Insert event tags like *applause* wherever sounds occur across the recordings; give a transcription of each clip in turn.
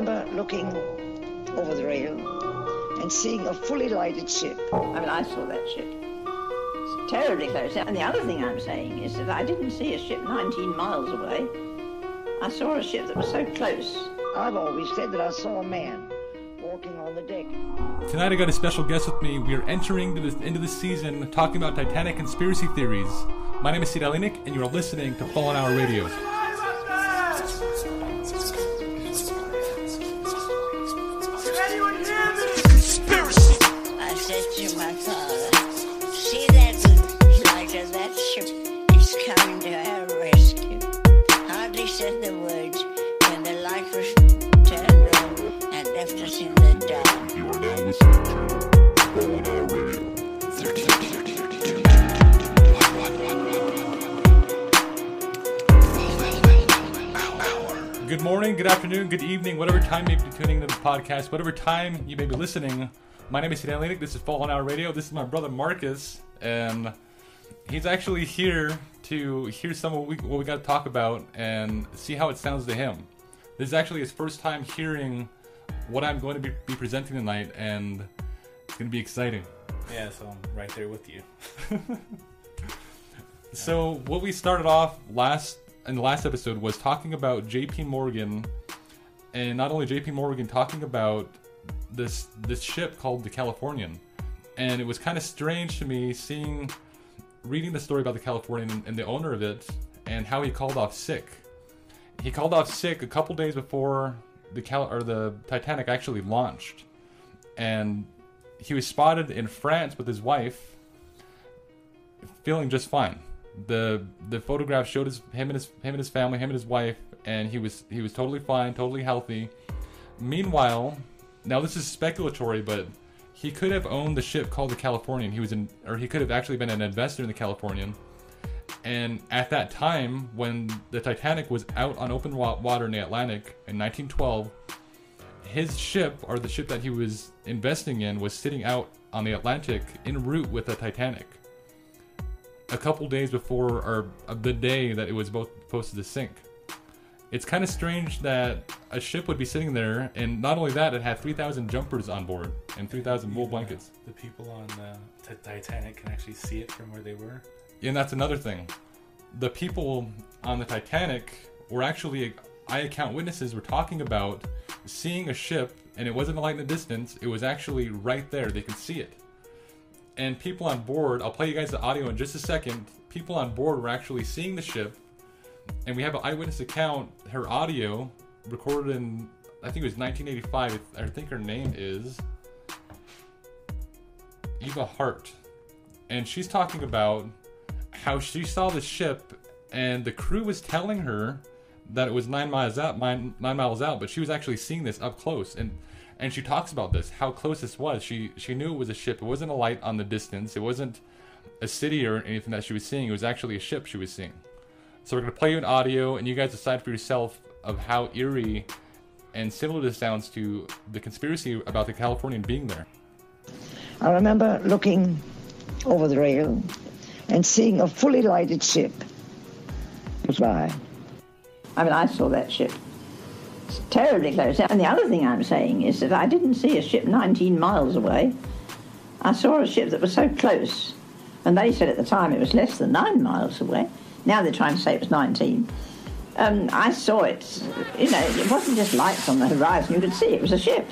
remember looking over the rail and seeing a fully lighted ship. I mean, I saw that ship. It's terribly close. And the other thing I'm saying is that I didn't see a ship 19 miles away. I saw a ship that was so close. I've always said that I saw a man walking on the deck. Tonight I got a special guest with me. We are entering into end of the season talking about Titanic conspiracy theories. My name is Sid Alinik, and you are listening to Fallen Hour Radio. Good evening, whatever time you may be tuning into the podcast, whatever time you may be listening. My name is Sid Alinik. This is Fallen Hour Radio. This is my brother Marcus, and he's actually here to hear some of what we, what we got to talk about and see how it sounds to him. This is actually his first time hearing what I'm going to be, be presenting tonight, and it's going to be exciting. Yeah, so I'm right there with you. *laughs* So what we started off last in the last episode was talking about J.P. Morgan, and not only J.P. Morgan talking about this this ship called the Californian, and it was kind of strange to me seeing reading the story about the Californian and, the owner of it and how he called off sick. He called off sick a couple days before the Cal or the Titanic actually launched, and he was spotted in France with his wife feeling just fine. The the photograph showed his him and his him and his family, him and his wife, and he was he was totally fine, totally healthy. Meanwhile, now this is speculatory, but he could have owned the ship called the Californian. He was in, or he could have actually been an investor in the Californian. And at that time, when the Titanic was out on open wa- water in the Atlantic in 1912, his ship, or the ship that he was investing in, was sitting out on the Atlantic en route with the Titanic a couple days before or uh, the day that it was both supposed to sink. It's kind of strange that a ship would be sitting there, and not only that, it had 3,000 jumpers on board and 3,000 wool blankets. The people on the t- Titanic can actually see it from where they were. And that's another thing. The people on the Titanic were actually, I account witnesses were talking about seeing a ship, and it wasn't a light in the distance. It was actually right there. They could see it. And people on board, I'll play you guys the audio in just a second. People on board were actually seeing the ship, and we have an eyewitness account. Her audio recorded in, I think it was 1985. I think her name is Eva Hart, and she's talking about how she saw the ship, and the crew was telling her that it was nine miles out, nine, nine miles out, but she was actually seeing this up close, and and she talks about this, how close this was. She she knew it was a ship. It wasn't a light on the distance. It wasn't a city or anything that she was seeing. It was actually a ship she was seeing. So we're gonna play you an audio, and you guys decide for yourself of how eerie and similar this sounds to the conspiracy about the Californian being there. I remember looking over the rail and seeing a fully lighted ship. Goodbye. I mean, I saw that ship. It's terribly close. And the other thing I'm saying is that I didn't see a ship 19 miles away. I saw a ship that was so close. And they said at the time it was less than nine miles away. Now they're trying to say it was 19. Um, I saw it. You know, it wasn't just lights on the horizon. You could see it was a ship.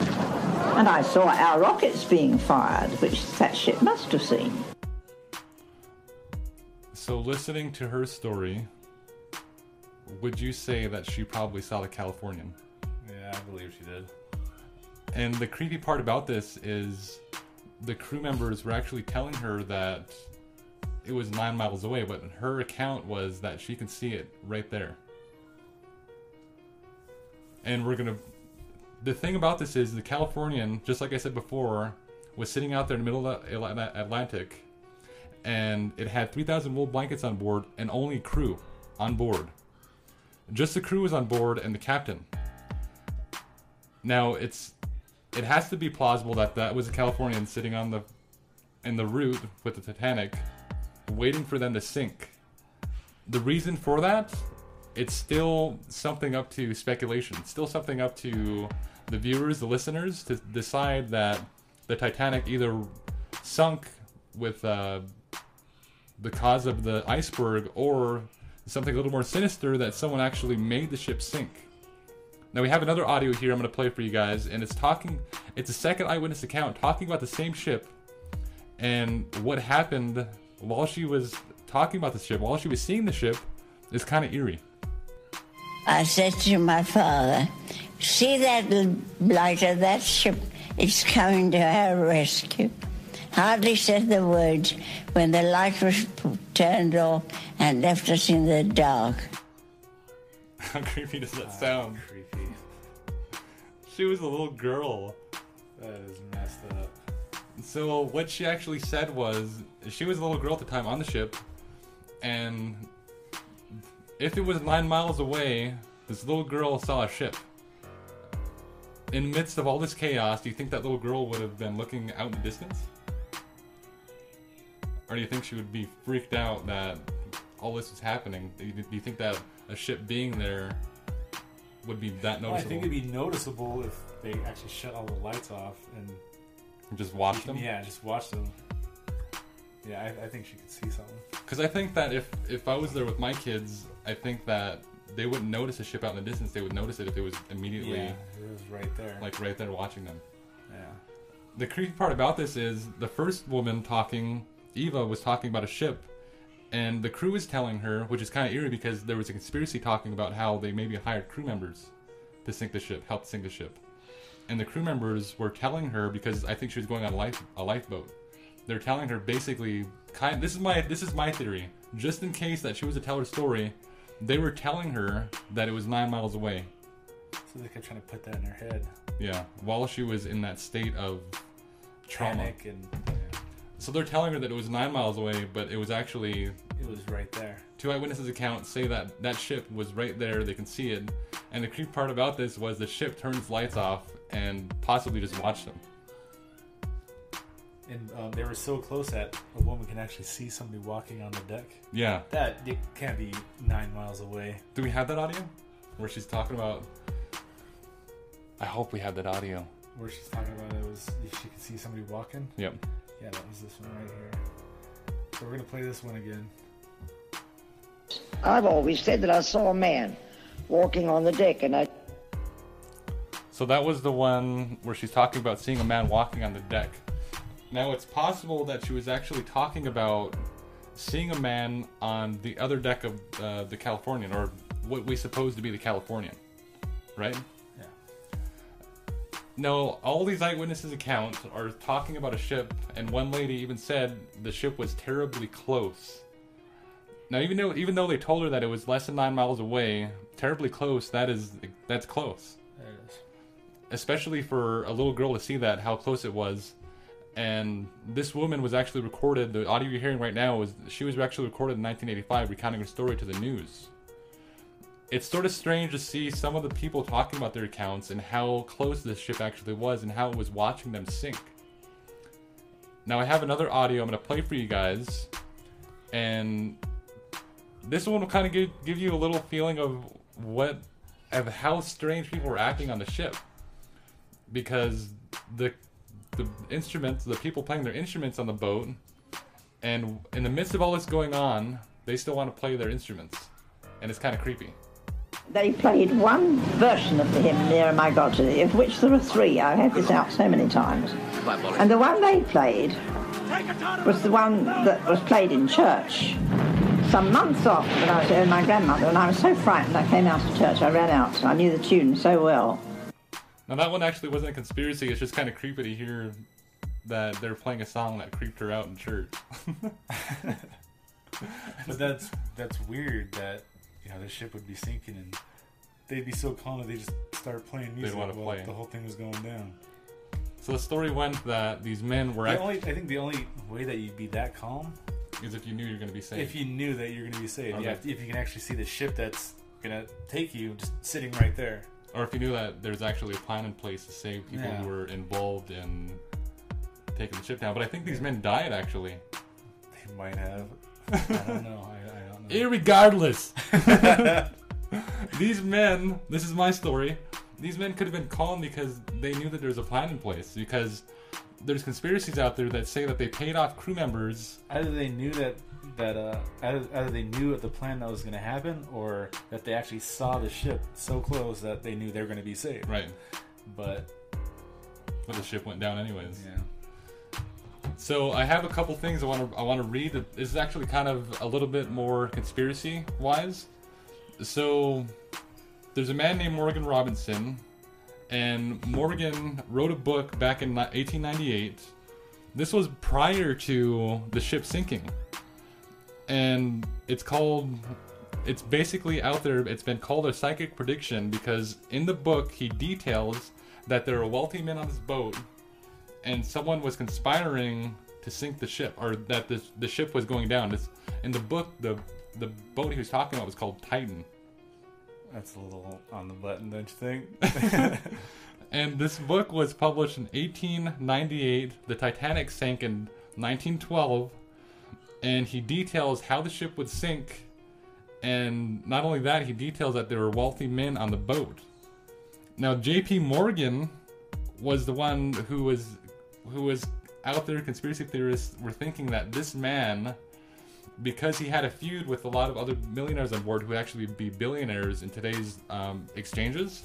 And I saw our rockets being fired, which that ship must have seen. So, listening to her story, would you say that she probably saw the Californian? Yeah, I believe she did. And the creepy part about this is the crew members were actually telling her that it was nine miles away, but her account was that she can see it right there. And we're gonna. The thing about this is the Californian, just like I said before, was sitting out there in the middle of the Atlantic, and it had 3,000 wool blankets on board and only crew on board. Just the crew was on board and the captain. Now it's it has to be plausible that that was a Californian sitting on the in the route with the Titanic, waiting for them to sink. The reason for that it's still something up to speculation. It's still something up to the viewers, the listeners, to decide that the Titanic either sunk with uh, the cause of the iceberg or something a little more sinister that someone actually made the ship sink. Now we have another audio here I'm going to play for you guys, and it's talking. It's a second eyewitness account talking about the same ship and what happened while she was talking about the ship, while she was seeing the ship, is kind of eerie. I said to my father, See that l- light of that ship? It's coming to our rescue. Hardly said the words when the light was turned off and left us in the dark. *laughs* How creepy does that sound? Creepy. She was a little girl. That is messed up. So what she actually said was she was a little girl at the time on the ship, and if it was nine miles away, this little girl saw a ship. In the midst of all this chaos, do you think that little girl would have been looking out in the distance? Or do you think she would be freaked out that all this was happening? Do you, do you think that a ship being there would be that Well, I think it'd be noticeable if they actually shut all the lights off and Just watch them? yeah, just watch them. Yeah, I, I think she could see something. Because I think that if if I was there with my kids, I think that they wouldn't notice a ship out in the distance. They would notice it if it was immediately Yeah, it was right there. like right there watching them. yeah. The creepy part about this is the first woman talking, Eva, was talking about a ship, and the crew was telling her, which is kind of eerie because there was a conspiracy talking about how they maybe hired crew members to sink the ship, help sink the ship, and the crew members were telling her because I think she was going on a life a lifeboat. They're telling her basically, kind. This is my this is my theory. Just in case that she was to tell her story, they were telling her that it was nine miles away. So they kept trying to put that in her head. Yeah, while she was in that state of trauma. Panic and yeah, So they're telling her that it was nine miles away, but it was actually it was right there. two eyewitnesses' accounts say that that ship was right there. They can see it, and the creepy part about this was the ship turns lights off and possibly just watched them. And um, they were so close that a woman can actually see somebody walking on the deck. Yeah. That it can't be nine miles away. Do we have that audio where she's talking about? I hope we have that audio. Where she's talking about it was if she could see somebody walking. Yep. Yeah, that was this one right here. So we're gonna play this one again. I've always said that I saw a man walking on the deck, and I So that was the one where she's talking about seeing a man walking on the deck. Now it's possible that she was actually talking about seeing a man on the other deck of uh, the Californian, or what we suppose to be the Californian, right? Yeah. No, all these eyewitnesses' accounts are talking about a ship, and one lady even said the ship was terribly close. Now, even though even though they told her that it was less than nine miles away, terribly close, that is that's close There it is. especially for a little girl to see that how close it was and this woman was actually recorded the audio you're hearing right now was she was actually recorded in 1985 recounting her story to the news. It's sort of strange to see some of the people talking about their accounts and how close this ship actually was and how it was watching them sink. Now i have another audio i'm going to play for you guys and this one will kind of give, give you a little feeling of what of how strange people were acting on the ship. Because the the instruments, the people playing their instruments on the boat, and in the midst of all this going on, they still want to play their instruments, and it's kind of creepy. They played one version of the hymn, Nearer My God of which there are three. I've had this out so many times. And the one they played was the one that was played in church some months after that I was there with my grandmother, and I was so frightened I came out of church. I ran out. I knew the tune so well. Now that one actually wasn't a conspiracy. It's just kind of creepy to hear that they're playing a song that creeped her out in church. *laughs* But that's that's weird that you know the ship would be sinking and they'd be so calm that they just start playing music while play. the whole thing was going down. so the story went that these men were The act- only, I think the only way that you'd be that calm is if you knew you're going to be saved. if you knew that you're going to be saved. Okay. Yeah, if you can actually see the ship that's going to take you just sitting right there. Or if you knew that there's actually a plan in place to save people Yeah. who were involved in taking the ship down. But I think these men died actually. They might have. I don't know. I, I don't know. *laughs* Irregardless. *laughs* these men, this is my story. These men could have been calm because they knew that there's a plan in place. Because there's conspiracies out there that say that they paid off crew members. Either they knew that that uh, either, either they knew of the plan that was going to happen, or that they actually saw the ship so close that they knew they were going to be saved. Right. But But the ship went down anyways. yeah, So I have a couple things I want to I want to read. This is actually kind of a little bit more conspiracy wise. So there's a man named Morgan Robertson, and Morgan wrote a book back in 1898. This was prior to the ship sinking, and it's called. It's basically out there. It's been called a psychic prediction because in the book he details that there are wealthy men on this boat and someone was conspiring to sink the ship, or that the the ship was going down. It's, in the book, the the boat he was talking about was called Titan, that's a little on the button, don't you think? *laughs* *laughs* and this book was published in 1898. The Titanic sank in 1912, and he details how the ship would sink, and not only that, he details that there were wealthy men on the boat. Now, J.P. Morgan was the one who was who was out there. Conspiracy theorists were thinking that this man, because he had a feud with a lot of other millionaires on board who would actually be billionaires in today's um, exchanges,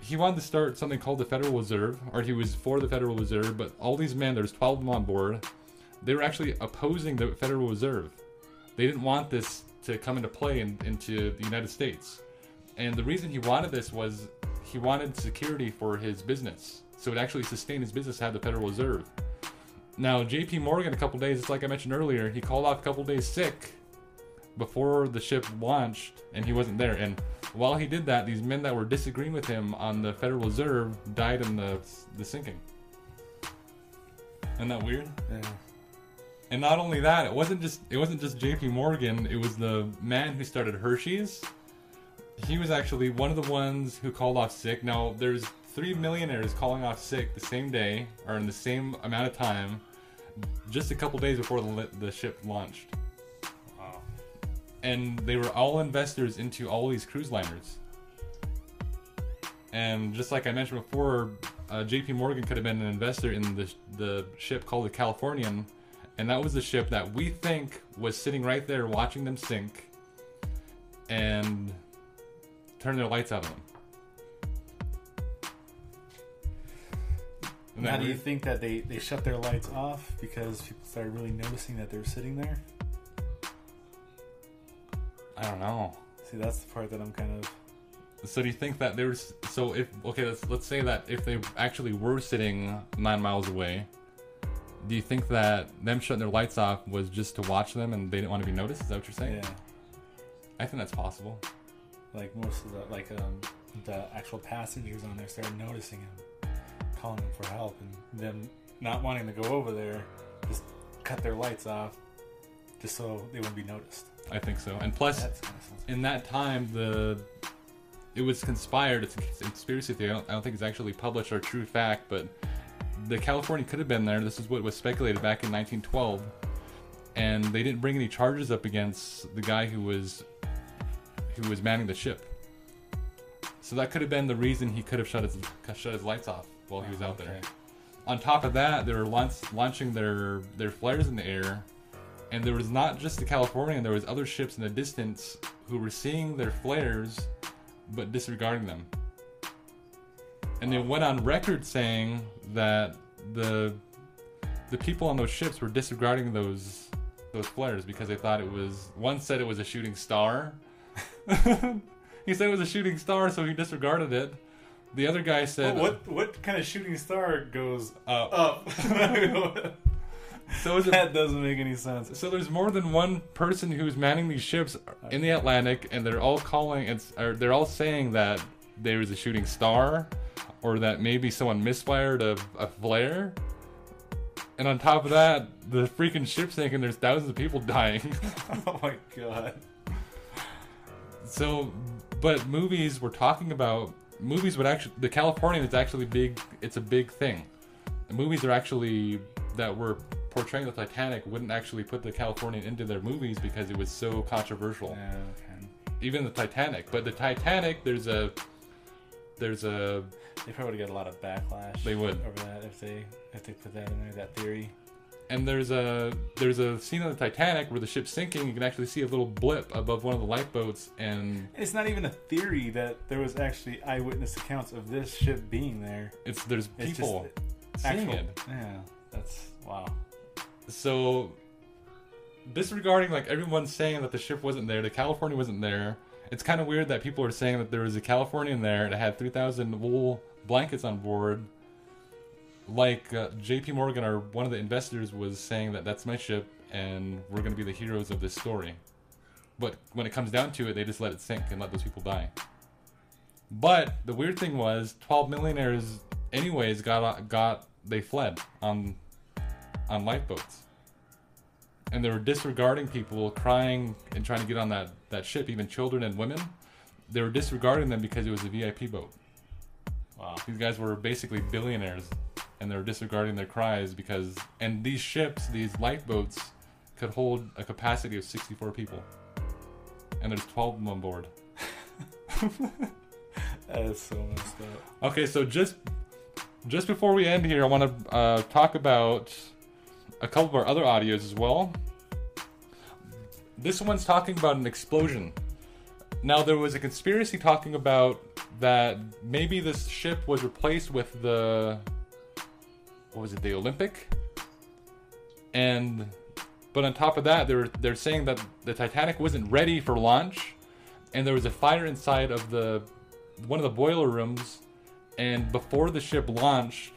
he wanted to start something called the Federal Reserve, or he was for the Federal Reserve. But all these men, there's 12 of them on board, they were actually opposing the Federal Reserve. They didn't want this to come into play in, into the United States. And the reason he wanted this was he wanted security for his business. So it actually sustained his business have the Federal Reserve. Now, JP Morgan, a couple days, it's like I mentioned earlier, he called off a couple days sick before the ship launched, and he wasn't there. And while he did that, these men that were disagreeing with him on the Federal Reserve died in the, the sinking. Isn't that weird? yeah. And not only that, it wasn't just it wasn't just J.P. Morgan. It was the man who started Hershey's. He was actually one of the ones who called off sick. Now there's three millionaires calling off sick the same day or in the same amount of time, just a couple days before the the ship launched. Wow. And they were all investors into all these cruise liners. And just like I mentioned before, uh, J.P. Morgan could have been an investor in the the ship called the Californian, and that was the ship that we think was sitting right there watching them sink, and turn their lights out on them. Isn't Now, do you think that they, they shut their lights off because people started really noticing that they were sitting there? I don't know. See, that's the part that I'm kind of. So do you think that there was so if okay let's let's say that if they actually were sitting nine miles away, do you think that them shutting their lights off was just to watch them and they didn't want to be noticed? Is that what you're saying? Yeah. I think that's possible. Like most of the like um the actual passengers on there started noticing him, calling him for help, and them not wanting to go over there, just cut their lights off, just so they wouldn't be noticed. I think so. And plus, kind of in that time, the it was conspired. It's a conspiracy theory. I don't, I don't think it's actually published or true fact, but the California could have been there. This is what was speculated back in 1912, and they didn't bring any charges up against the guy who was who was manning the ship. So that could have been the reason he could have shut his shut his lights off while he was out there. On top of that, they were launch, launching their their flares in the air, and there was not just the Californian. There was other ships in the distance who were seeing their flares, but disregarding them. And they went on record saying that the the people on those ships were disregarding those those flares because they thought it was. One said it was a shooting star. *laughs* he said it was a shooting star, so he disregarded it. The other guy said, what what kind of shooting star goes Up. up? *laughs* So is it *laughs* that doesn't make any sense. So there's more than one person who's manning these ships in the Atlantic, and they're all calling it's they're all saying that there was a shooting star, or that maybe someone misfired a, a flare. And on top of that, the freaking ship sinking. There's thousands of people *laughs* dying. *laughs* oh my god. so, but movies we're talking about movies would actually the Californian is actually big. It's a big thing. The movies are actually that were portraying the Titanic wouldn't actually put the Californian into their movies because it was so controversial. Yeah, okay. even the Titanic. But the Titanic, there's a there's a They probably would get a lot of backlash. They would. over that if they if they put that in there, that theory. and there's a there's a scene on the Titanic where the ship's sinking. You can actually see a little blip above one of the lifeboats, and It's not even a theory that there was actually eyewitness accounts of this ship being there. it's there's It's people just seeing actual. it. Yeah, that's wow. So, disregarding like everyone saying that the ship wasn't there, the California wasn't there. It's kind of weird that people are saying that there was a Californian there it had 3,000 wool blankets on board. Like uh, J.P. Morgan, or one of the investors, was saying that that's my ship and we're going to be the heroes of this story. But when it comes down to it, they just let it sink and let those people die. But the weird thing was, 12 millionaires, anyways, got got they fled on on lifeboats. And they were disregarding people crying and trying to get on that, that ship, even children and women. They were disregarding them because it was a VIP boat. Wow. These guys were basically billionaires and they were disregarding their cries because and these ships, these lifeboats could hold a capacity of 64 people. And there's 12 of them on board. *laughs* That is so messed up. Okay, so just just before we end here, I want to uh, talk about a couple of our other audios as well. This one's talking about an explosion. Now there was a conspiracy talking about that maybe this ship was replaced with the what was it, the Olympic? And but on top of that, they're they're saying that the Titanic wasn't ready for launch, and there was a fire inside of the one of the boiler rooms, and before the ship launched,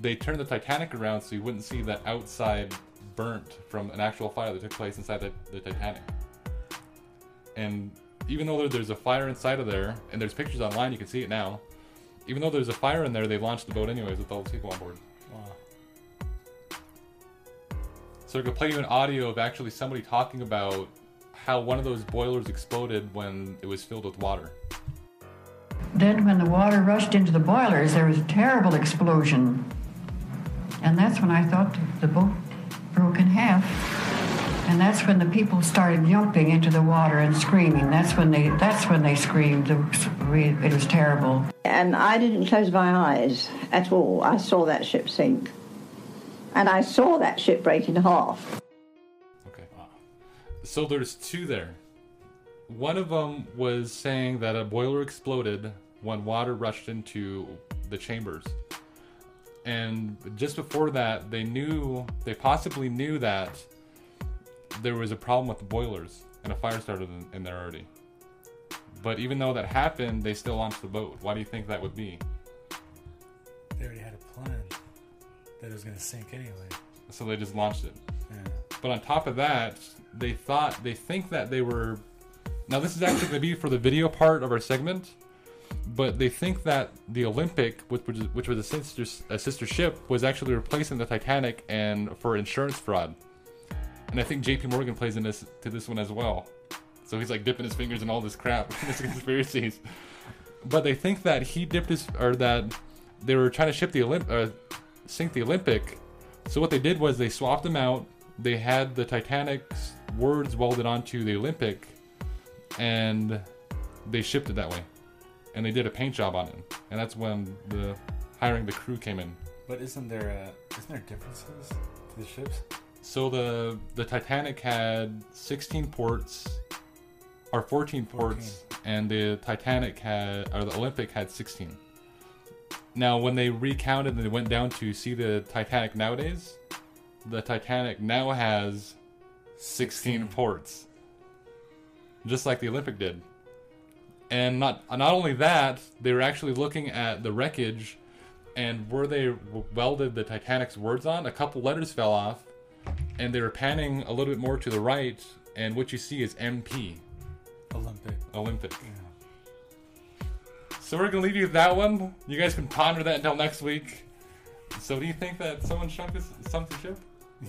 they turned the Titanic around so you wouldn't see that outside burnt from an actual fire that took place inside the, the Titanic. And even though there's a fire inside of there, and there's pictures online, you can see it now. Even though there's a fire in there, they launched the boat anyways with all the people on board. Wow. So I could play you an audio of actually somebody talking about how one of those boilers exploded when it was filled with water. Then, when the water rushed into the boilers, there was a terrible explosion. And that's when I thought the boat broke in half. And that's when the people started jumping into the water and screaming. That's when they. That's when they screamed. It was, it was terrible. And I didn't close my eyes at all. I saw that ship sink. And I saw that ship break in half. Okay. So there's two there. One of them was saying that a boiler exploded when water rushed into the chambers. And just before that, they knew, they possibly knew that there was a problem with the boilers and a fire started in, in there already. But even though that happened, they still launched the boat. Why do you think that would be? They already had a plan that it was gonna sink anyway. So they just launched it. Yeah. But on top of that, they thought they think that they were. Now this is actually going to be for the video part of our segment, but they think that the Olympic, which was which was a sister a sister ship, was actually replacing the Titanic and for insurance fraud. And I think J.P. Morgan plays in this to this one as well. So he's like dipping his fingers in all this crap, *laughs* this conspiracies. But they think that he dipped his or that they were trying to ship the Olymp uh, sink the Olympic. So what they did was they swapped them out. They had the Titanic's words welded onto the Olympic, and they shipped it that way. And they did a paint job on it, and that's when the hiring the crew came in. But isn't there uh, isn't there differences to the ships? So the the Titanic had 16 ports, or 14 ports, and the Titanic had, or the Olympic had 16. Now, when they recounted and they went down to see the Titanic nowadays, the Titanic now has 16 ports, just like the Olympic did. And not not only that, they were actually looking at the wreckage, and where they welded the Titanic's words on, a couple letters fell off, and they were panning a little bit more to the right, and what you see is MP, Olympic. Olympic. So we're gonna leave you with that one. You guys can ponder that until next week. So do you think that someone sunk this something ship?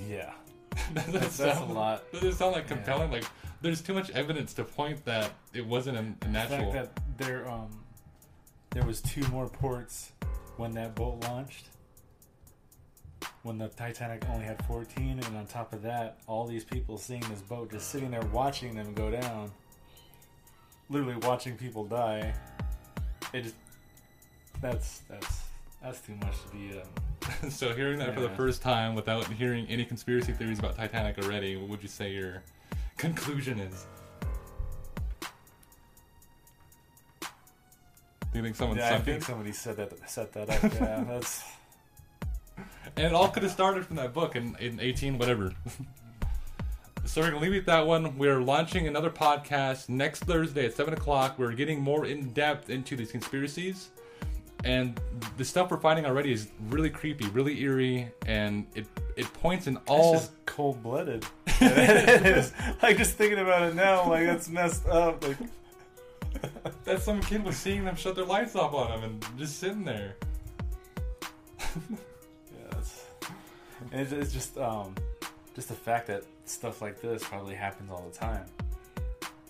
Yeah. *laughs* That That's, that's a sound- lot. Does it sound like compelling? Like there's too much evidence to point that it wasn't a, a The natural. fact that there um there was two more ports when that boat launched. When the Titanic only had 14, and on top of that, all these people seeing this boat just sitting there watching them go down. literally watching people die. It just that's that's that's too much to be. Um, *laughs* so hearing that for the first time without hearing any conspiracy theories about Titanic already, what would you say your conclusion is? Do you think someone yeah, I think it? somebody said that set that up. Yeah, *laughs* that's And it all could have started from that book in, in 18, whatever. *laughs* so we're going to leave it at that one. We're launching another podcast next Thursday at 7 o'clock. We're getting more in depth into these conspiracies. And the stuff we're finding already is really creepy, really eerie, and it it points in all. Just cold blooded. it is. *laughs* Like just thinking about it now, like that's messed up. Like *laughs* that some kid was seeing them shut their lights off on him and just sitting there. yeah, it's, and it's, it's just um, just the fact that stuff like this probably happens all the time.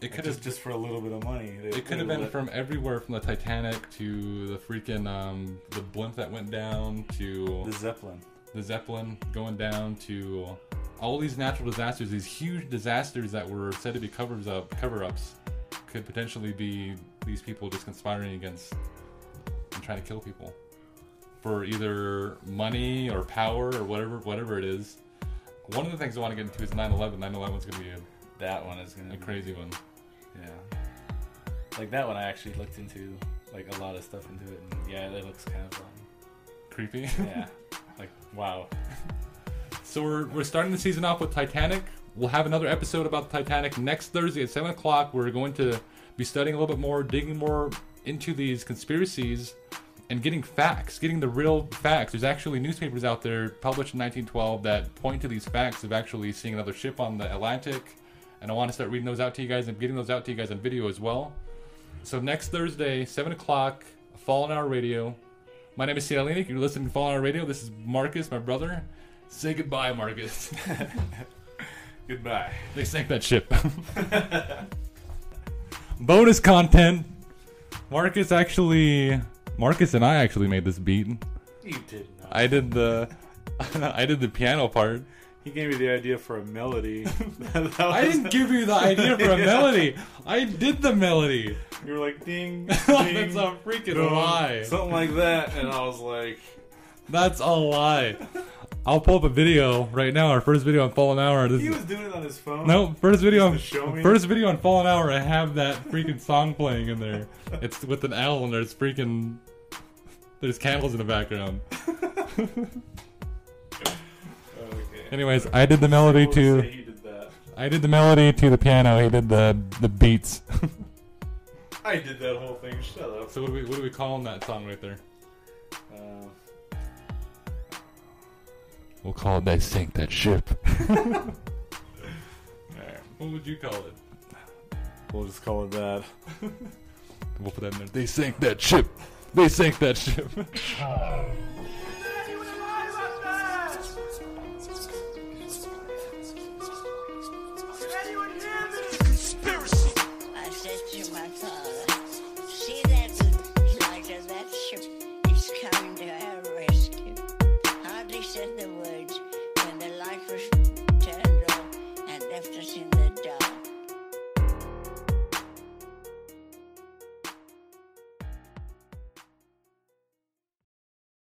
It could have just for a little bit of money. It could have been let- from everywhere, from the Titanic to the freaking um, the blimp that went down to the Zeppelin. the Zeppelin going down to all these natural disasters, these huge disasters that were said to be covers up cover ups, could potentially be these people just conspiring against and trying to kill people for either money or power or whatever whatever it is. One of the things I want to get into is 9/11. 9/11 is going to be a, That one is gonna a be crazy one. Yeah. Like that one, I actually looked into like a lot of stuff into it, and yeah, it looks kind of um, Creepy. *laughs* yeah, like wow. So we're, we're starting the season off with Titanic. We'll have another episode about the Titanic next Thursday at 7 o'clock. We're going to be studying a little bit more, digging more into these conspiracies, and getting facts, getting the real facts. There's actually newspapers out there published in 1912 that point to these facts of actually seeing another ship on the Atlantic. And I want to start reading those out to you guys and getting those out to you guys on video as well. So next Thursday, 7 o'clock, Fall Fallen Hour Radio. My name is Sid Alinik. You're listening to Fallen Hour Radio. This is Marcus, my brother. Say goodbye, Marcus. *laughs* Goodbye. they sank that ship. *laughs* Bonus content. Marcus actually, Marcus and I actually made this beat. You did not. I did the, *laughs* I did the piano part. He gave me the idea for a melody. *laughs* That I didn't *laughs* give you the idea for a melody. I did the melody. You were like ding, ding. *laughs* That's a freaking dong, lie. Something like that, and I was like, That's a lie. I'll pull up a video right now. Our first video on Fallen Hour. This he was doing it on his phone. No, first video on to show me? first video on Fallen Hour. I have that freaking song playing in there. It's with an L and there's freaking there's candles in the background. Anyways, I did the melody to did. I did the melody to the piano. He did the the beats. I did that whole thing. Shut up. so what do we what do we call that song right there? Uh, We'll call it "They Sank That Ship." *laughs* alright. What would you call it? We'll just call it that. *laughs* We'll put that in there. They sank that ship. They sank that ship. *laughs*